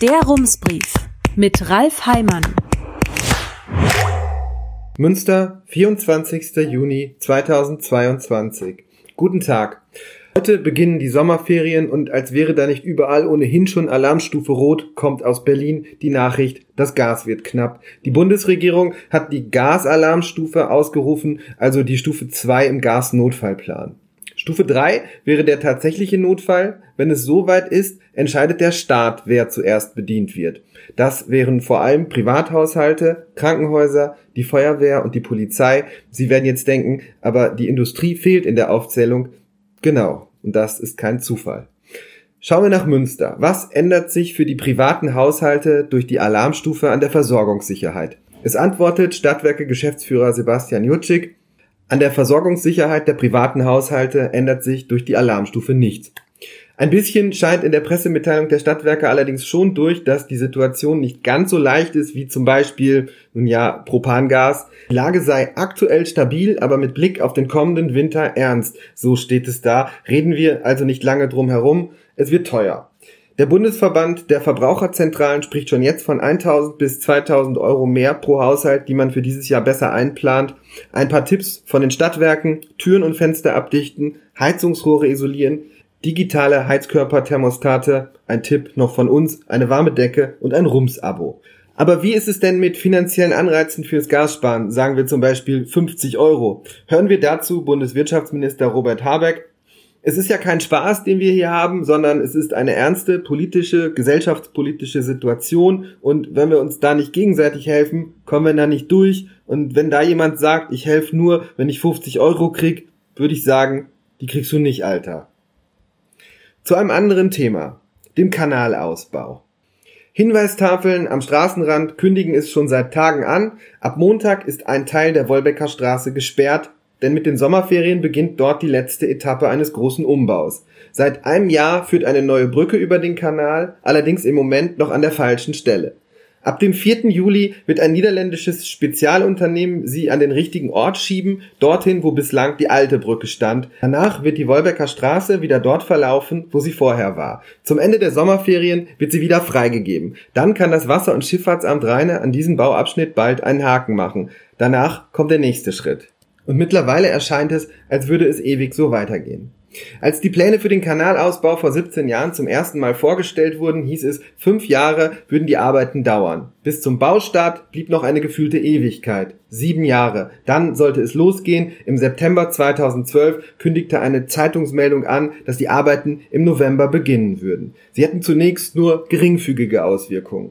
Der Rumsbrief mit Ralf Heimann. Münster, 24. Juni 2022. Guten Tag. Heute beginnen die Sommerferien und als wäre da nicht überall ohnehin schon Alarmstufe Rot, kommt aus Berlin die Nachricht, das Gas wird knapp. Die Bundesregierung hat die Gasalarmstufe ausgerufen, also die Stufe 2 im Gasnotfallplan. Stufe 3 wäre der tatsächliche Notfall. Wenn es soweit ist, entscheidet der Staat, wer zuerst bedient wird. Das wären vor allem Privathaushalte, Krankenhäuser, die Feuerwehr und die Polizei. Sie werden jetzt denken, aber die Industrie fehlt in der Aufzählung. Genau, und das ist kein Zufall. Schauen wir nach Münster. Was ändert sich für die privaten Haushalte durch die Alarmstufe an der Versorgungssicherheit? Es antwortet Stadtwerke Geschäftsführer Sebastian Jutschik, an der Versorgungssicherheit der privaten Haushalte ändert sich durch die Alarmstufe nichts. Ein bisschen scheint in der Pressemitteilung der Stadtwerke allerdings schon durch, dass die Situation nicht ganz so leicht ist wie zum Beispiel, nun ja, Propangas. Die Lage sei aktuell stabil, aber mit Blick auf den kommenden Winter ernst. So steht es da. Reden wir also nicht lange drum herum. Es wird teuer. Der Bundesverband der Verbraucherzentralen spricht schon jetzt von 1000 bis 2000 Euro mehr pro Haushalt, die man für dieses Jahr besser einplant. Ein paar Tipps von den Stadtwerken, Türen und Fenster abdichten, Heizungsrohre isolieren, digitale Heizkörperthermostate, ein Tipp noch von uns, eine warme Decke und ein Rums-Abo. Aber wie ist es denn mit finanziellen Anreizen fürs Gassparen? Sagen wir zum Beispiel 50 Euro. Hören wir dazu Bundeswirtschaftsminister Robert Habeck es ist ja kein Spaß, den wir hier haben, sondern es ist eine ernste politische, gesellschaftspolitische Situation und wenn wir uns da nicht gegenseitig helfen, kommen wir da nicht durch und wenn da jemand sagt, ich helfe nur, wenn ich 50 Euro krieg, würde ich sagen, die kriegst du nicht, Alter. Zu einem anderen Thema, dem Kanalausbau. Hinweistafeln am Straßenrand kündigen es schon seit Tagen an. Ab Montag ist ein Teil der Wolbecker Straße gesperrt denn mit den Sommerferien beginnt dort die letzte Etappe eines großen Umbaus. Seit einem Jahr führt eine neue Brücke über den Kanal, allerdings im Moment noch an der falschen Stelle. Ab dem 4. Juli wird ein niederländisches Spezialunternehmen sie an den richtigen Ort schieben, dorthin, wo bislang die alte Brücke stand. Danach wird die Wolbecker Straße wieder dort verlaufen, wo sie vorher war. Zum Ende der Sommerferien wird sie wieder freigegeben. Dann kann das Wasser- und Schifffahrtsamt Rheine an diesem Bauabschnitt bald einen Haken machen. Danach kommt der nächste Schritt. Und mittlerweile erscheint es, als würde es ewig so weitergehen. Als die Pläne für den Kanalausbau vor 17 Jahren zum ersten Mal vorgestellt wurden, hieß es, fünf Jahre würden die Arbeiten dauern. Bis zum Baustart blieb noch eine gefühlte Ewigkeit. Sieben Jahre. Dann sollte es losgehen. Im September 2012 kündigte eine Zeitungsmeldung an, dass die Arbeiten im November beginnen würden. Sie hätten zunächst nur geringfügige Auswirkungen.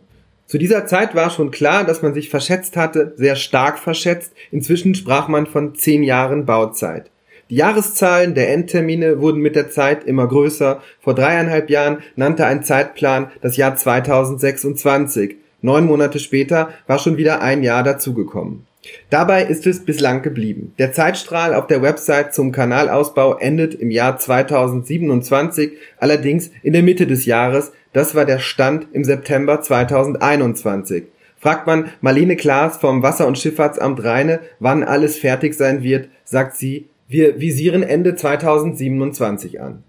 Zu dieser Zeit war schon klar, dass man sich verschätzt hatte, sehr stark verschätzt. Inzwischen sprach man von zehn Jahren Bauzeit. Die Jahreszahlen der Endtermine wurden mit der Zeit immer größer. Vor dreieinhalb Jahren nannte ein Zeitplan das Jahr 2026. Neun Monate später war schon wieder ein Jahr dazugekommen. Dabei ist es bislang geblieben. Der Zeitstrahl auf der Website zum Kanalausbau endet im Jahr 2027, allerdings in der Mitte des Jahres. Das war der Stand im September 2021. Fragt man Marlene Klaas vom Wasser- und Schifffahrtsamt Rheine, wann alles fertig sein wird, sagt sie, wir visieren Ende 2027 an.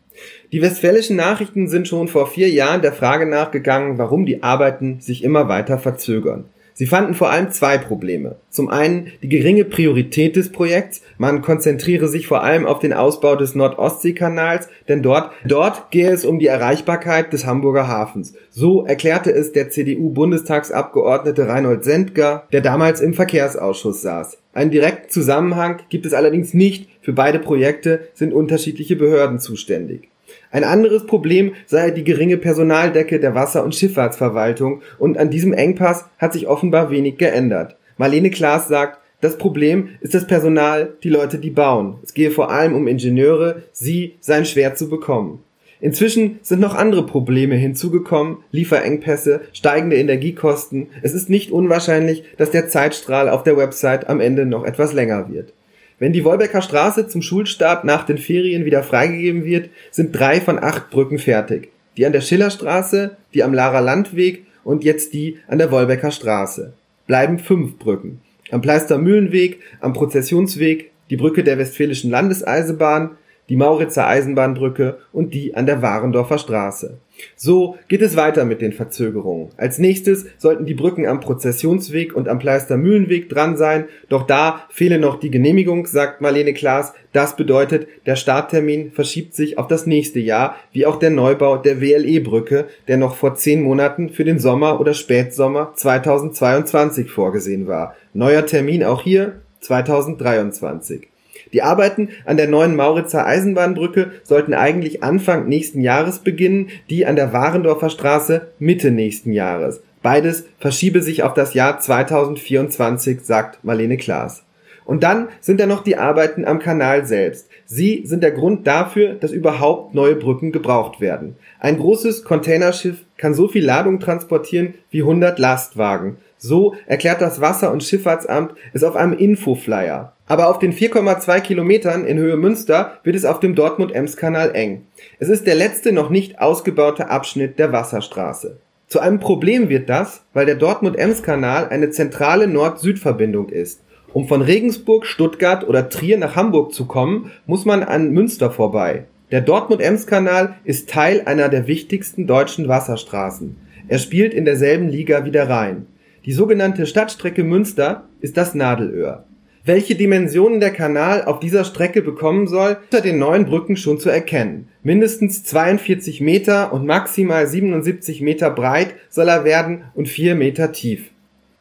Die westfälischen Nachrichten sind schon vor vier Jahren der Frage nachgegangen, warum die Arbeiten sich immer weiter verzögern. Sie fanden vor allem zwei Probleme. Zum einen die geringe Priorität des Projekts. Man konzentriere sich vor allem auf den Ausbau des Nord-Ostsee-Kanals, denn dort, dort gehe es um die Erreichbarkeit des Hamburger Hafens. So erklärte es der CDU-Bundestagsabgeordnete Reinhold Sendger, der damals im Verkehrsausschuss saß. Einen direkten Zusammenhang gibt es allerdings nicht. Für beide Projekte sind unterschiedliche Behörden zuständig. Ein anderes Problem sei die geringe Personaldecke der Wasser- und Schifffahrtsverwaltung und an diesem Engpass hat sich offenbar wenig geändert. Marlene Klaas sagt, das Problem ist das Personal, die Leute, die bauen. Es gehe vor allem um Ingenieure, sie seien schwer zu bekommen. Inzwischen sind noch andere Probleme hinzugekommen, Lieferengpässe, steigende Energiekosten. Es ist nicht unwahrscheinlich, dass der Zeitstrahl auf der Website am Ende noch etwas länger wird. Wenn die Wolbecker Straße zum Schulstart nach den Ferien wieder freigegeben wird, sind drei von acht Brücken fertig. Die an der Schillerstraße, die am Lara Landweg und jetzt die an der Wolbecker Straße. Bleiben fünf Brücken. Am Pleister Mühlenweg, am Prozessionsweg, die Brücke der Westfälischen Landeseisenbahn, die Mauritzer Eisenbahnbrücke und die an der Warendorfer Straße. So geht es weiter mit den Verzögerungen. Als nächstes sollten die Brücken am Prozessionsweg und am Pleistermühlenweg dran sein, doch da fehle noch die Genehmigung, sagt Marlene Klaas. Das bedeutet, der Starttermin verschiebt sich auf das nächste Jahr, wie auch der Neubau der WLE-Brücke, der noch vor zehn Monaten für den Sommer oder Spätsommer 2022 vorgesehen war. Neuer Termin auch hier 2023. Die Arbeiten an der neuen Mauritzer Eisenbahnbrücke sollten eigentlich Anfang nächsten Jahres beginnen, die an der Warendorfer Straße Mitte nächsten Jahres. Beides verschiebe sich auf das Jahr 2024, sagt Marlene Klaas. Und dann sind da noch die Arbeiten am Kanal selbst. Sie sind der Grund dafür, dass überhaupt neue Brücken gebraucht werden. Ein großes Containerschiff kann so viel Ladung transportieren wie 100 Lastwagen. So erklärt das Wasser- und Schifffahrtsamt es auf einem Infoflyer. Aber auf den 4,2 Kilometern in Höhe Münster wird es auf dem Dortmund-Ems-Kanal eng. Es ist der letzte noch nicht ausgebaute Abschnitt der Wasserstraße. Zu einem Problem wird das, weil der Dortmund-Ems-Kanal eine zentrale Nord-Süd-Verbindung ist. Um von Regensburg, Stuttgart oder Trier nach Hamburg zu kommen, muss man an Münster vorbei. Der Dortmund-Ems-Kanal ist Teil einer der wichtigsten deutschen Wasserstraßen. Er spielt in derselben Liga wie der Rhein. Die sogenannte Stadtstrecke Münster ist das Nadelöhr. Welche Dimensionen der Kanal auf dieser Strecke bekommen soll, unter den neuen Brücken schon zu erkennen. Mindestens 42 Meter und maximal 77 Meter breit soll er werden und 4 Meter tief.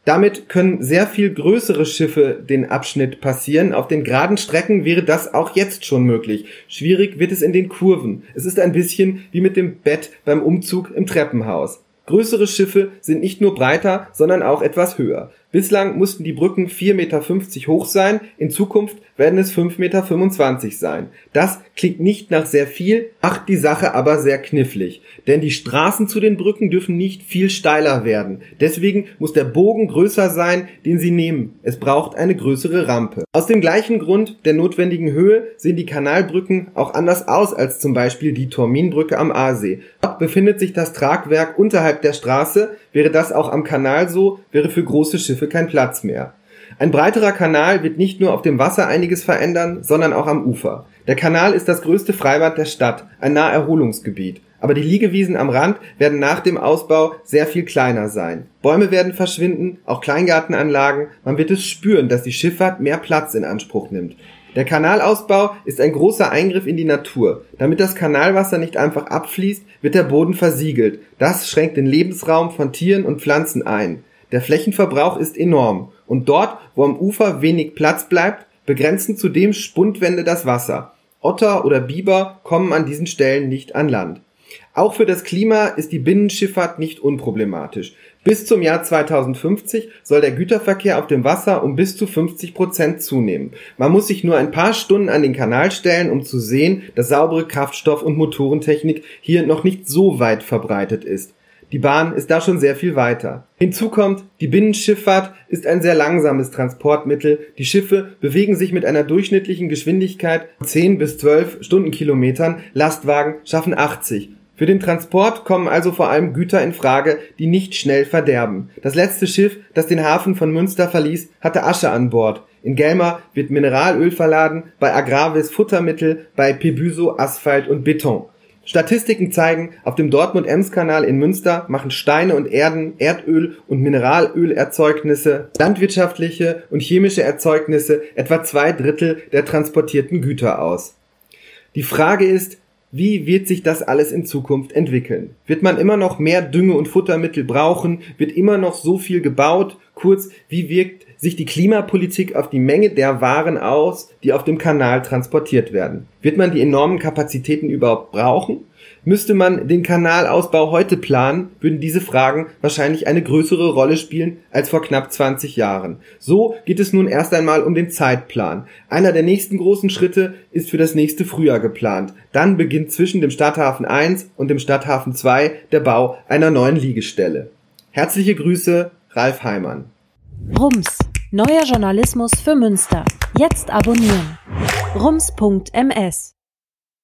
Damit können sehr viel größere Schiffe den Abschnitt passieren. Auf den geraden Strecken wäre das auch jetzt schon möglich. Schwierig wird es in den Kurven. Es ist ein bisschen wie mit dem Bett beim Umzug im Treppenhaus. Größere Schiffe sind nicht nur breiter, sondern auch etwas höher. Bislang mussten die Brücken 4,50 Meter hoch sein, in Zukunft werden es 5,25 Meter sein. Das klingt nicht nach sehr viel, macht die Sache aber sehr knifflig. Denn die Straßen zu den Brücken dürfen nicht viel steiler werden. Deswegen muss der Bogen größer sein, den sie nehmen. Es braucht eine größere Rampe. Aus dem gleichen Grund der notwendigen Höhe sehen die Kanalbrücken auch anders aus als zum Beispiel die Torminbrücke am Aasee. Dort befindet sich das Tragwerk unterhalb der Straße. Wäre das auch am Kanal so, wäre für große Schiffe kein Platz mehr. Ein breiterer Kanal wird nicht nur auf dem Wasser einiges verändern, sondern auch am Ufer. Der Kanal ist das größte Freibad der Stadt, ein Naherholungsgebiet. Aber die Liegewiesen am Rand werden nach dem Ausbau sehr viel kleiner sein. Bäume werden verschwinden, auch Kleingartenanlagen. Man wird es spüren, dass die Schifffahrt mehr Platz in Anspruch nimmt. Der Kanalausbau ist ein großer Eingriff in die Natur. Damit das Kanalwasser nicht einfach abfließt, wird der Boden versiegelt. Das schränkt den Lebensraum von Tieren und Pflanzen ein. Der Flächenverbrauch ist enorm. Und dort, wo am Ufer wenig Platz bleibt, begrenzen zudem Spundwände das Wasser. Otter oder Biber kommen an diesen Stellen nicht an Land. Auch für das Klima ist die Binnenschifffahrt nicht unproblematisch. Bis zum Jahr 2050 soll der Güterverkehr auf dem Wasser um bis zu 50 Prozent zunehmen. Man muss sich nur ein paar Stunden an den Kanal stellen, um zu sehen, dass saubere Kraftstoff- und Motorentechnik hier noch nicht so weit verbreitet ist. Die Bahn ist da schon sehr viel weiter. Hinzu kommt, die Binnenschifffahrt ist ein sehr langsames Transportmittel. Die Schiffe bewegen sich mit einer durchschnittlichen Geschwindigkeit 10 bis 12 Stundenkilometern. Lastwagen schaffen 80. Für den Transport kommen also vor allem Güter in Frage, die nicht schnell verderben. Das letzte Schiff, das den Hafen von Münster verließ, hatte Asche an Bord. In Gelmar wird Mineralöl verladen, bei Agravis Futtermittel, bei Pebuso Asphalt und Beton. Statistiken zeigen, auf dem Dortmund-Ems-Kanal in Münster machen Steine und Erden, Erdöl und Mineralölerzeugnisse, landwirtschaftliche und chemische Erzeugnisse etwa zwei Drittel der transportierten Güter aus. Die Frage ist, wie wird sich das alles in Zukunft entwickeln? Wird man immer noch mehr Dünge und Futtermittel brauchen? Wird immer noch so viel gebaut? Kurz, wie wirkt sich die Klimapolitik auf die Menge der Waren aus, die auf dem Kanal transportiert werden? Wird man die enormen Kapazitäten überhaupt brauchen? Müsste man den Kanalausbau heute planen, würden diese Fragen wahrscheinlich eine größere Rolle spielen als vor knapp 20 Jahren. So geht es nun erst einmal um den Zeitplan. Einer der nächsten großen Schritte ist für das nächste Frühjahr geplant. Dann beginnt zwischen dem Stadthafen 1 und dem Stadthafen 2 der Bau einer neuen Liegestelle. Herzliche Grüße, Ralf Heimann. Rums, neuer Journalismus für Münster. Jetzt abonnieren. rums.ms